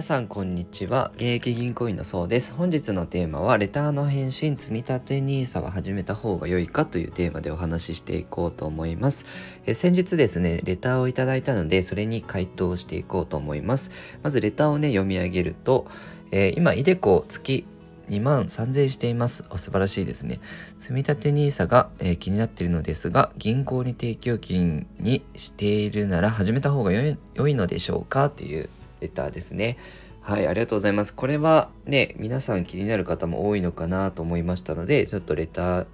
皆さんこんにちは。現役銀行員のそうです。本日のテーマはレターの返信積立 NISA は始めた方が良いかというテーマでお話ししていこうと思います。え先日ですねレターをいただいたのでそれに回答していこうと思います。まずレターをね読み上げると、えー、今イデコ月2万3000しています。お素晴らしいですね。積立 NISA が、えー、気になっているのですが、銀行に定期預金にしているなら始めた方が良いのでしょうか？というレターですね。はい、ありがとうございます。これはね、皆さん気になる方も多いのかなと思いましたので、ちょっとレター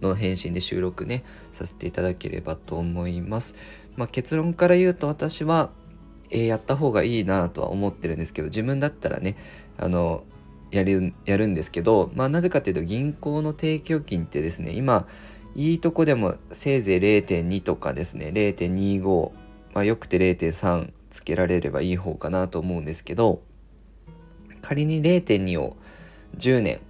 の返信で収録ね、させていただければと思います。まあ、結論から言うと私は、えー、やった方がいいなとは思ってるんですけど、自分だったらね、あの、やる、やるんですけど、まあなぜかっていうと銀行の提供金ってですね、今、いいとこでもせいぜい0.2とかですね、0.25、まあよくて0.3つけられればいい方かなと思うんですけど仮に0.2を10年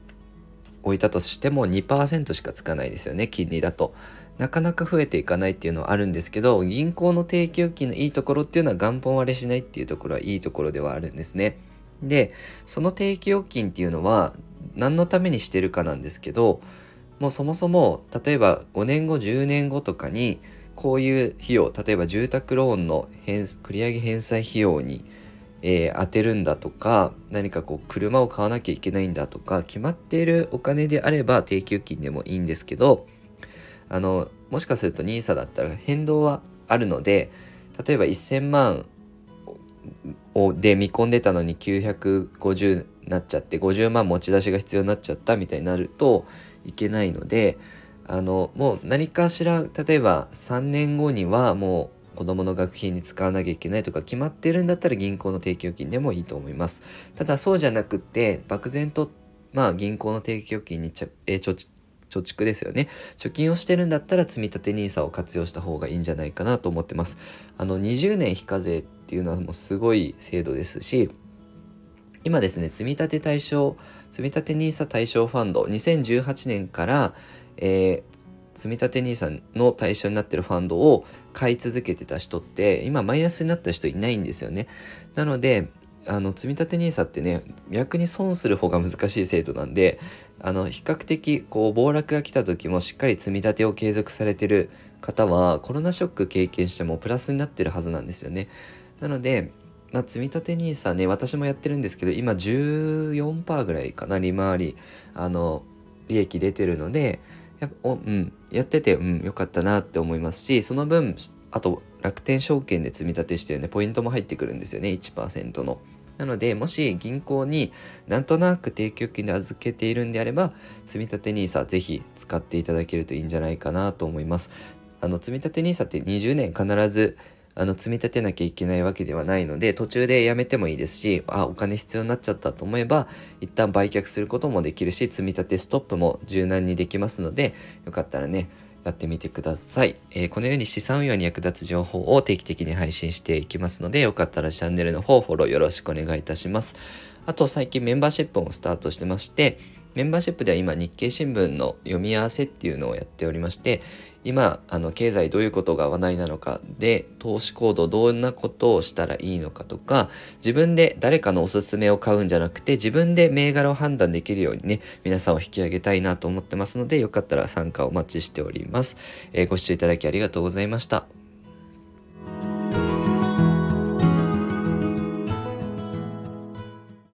置いたとしても2%しかつかないですよね金利だと。なかなか増えていかないっていうのはあるんですけど銀行の定期預金のいいところっていうのは元本割れしないっていうところはいいところではあるんですね。でその定期預金っていうのは何のためにしてるかなんですけどもうそもそも例えば5年後10年後とかにこういう費用例えば住宅ローンの繰り上げ返済費用に、えー、当てるんだとか何かこう車を買わなきゃいけないんだとか決まっているお金であれば定期預金でもいいんですけどあのもしかすると NISA だったら変動はあるので例えば1000万をで見込んでたのに950になっちゃって50万持ち出しが必要になっちゃったみたいになるといけないのであのもう何かしら例えば3年後にはもう子供の学費に使わなきゃいけないとか決まってるんだったら銀行の定期預金でもいいと思います。ただそうじゃなくて漠然とまあ銀行の定期預金にちゃ、えー、貯蓄ですよね。貯金をしてるんだったら積立 NISA を活用した方がいいんじゃないかなと思ってます。あの20年非課税っていうのはもうすごい制度ですし今ですね積立対象積立 NISA 対象ファンド2018年からえー、積立 NISA の対象になってるファンドを買い続けてた人って今マイナスになった人いないんですよね。なのであの積立 NISA ってね逆に損する方が難しい制度なんであの比較的こう暴落が来た時もしっかり積み立てを継続されてる方はコロナショック経験してもプラスになってるはずなんですよね。なのでまあ、積立 NISA ね私もやってるんですけど今14%ぐらいかな利回りあの利益出てるのでやお、うん、やってて、うん、よかったなって思いますし、その分、あと楽天証券で積み立てしてるね、ポイントも入ってくるんですよね、1%の。なので、もし銀行になんとなく定期預金で預けているんであれば、積立 NISA ぜひ使っていただけるといいんじゃないかなと思います。あの、積立 NISA って20年必ずあの積み立てなきゃいけないわけではないので途中でやめてもいいですしあお金必要になっちゃったと思えば一旦売却することもできるし積み立てストップも柔軟にできますのでよかったらねやってみてください、えー、このように資産運用に役立つ情報を定期的に配信していきますのでよかったらチャンネルの方フォローよろしくお願いいたします。あと最近メンバーシップもスタートしてましてメンバーシップでは今日経新聞の読み合わせっていうのをやっておりまして今あの経済どういうことが話題なのかで投資行動どんなことをしたらいいのかとか自分で誰かのおすすめを買うんじゃなくて自分で銘柄を判断できるようにね皆さんを引き上げたいなと思ってますのでよかったら参加お待ちしております、えー、ご視聴いただきありがとうございました。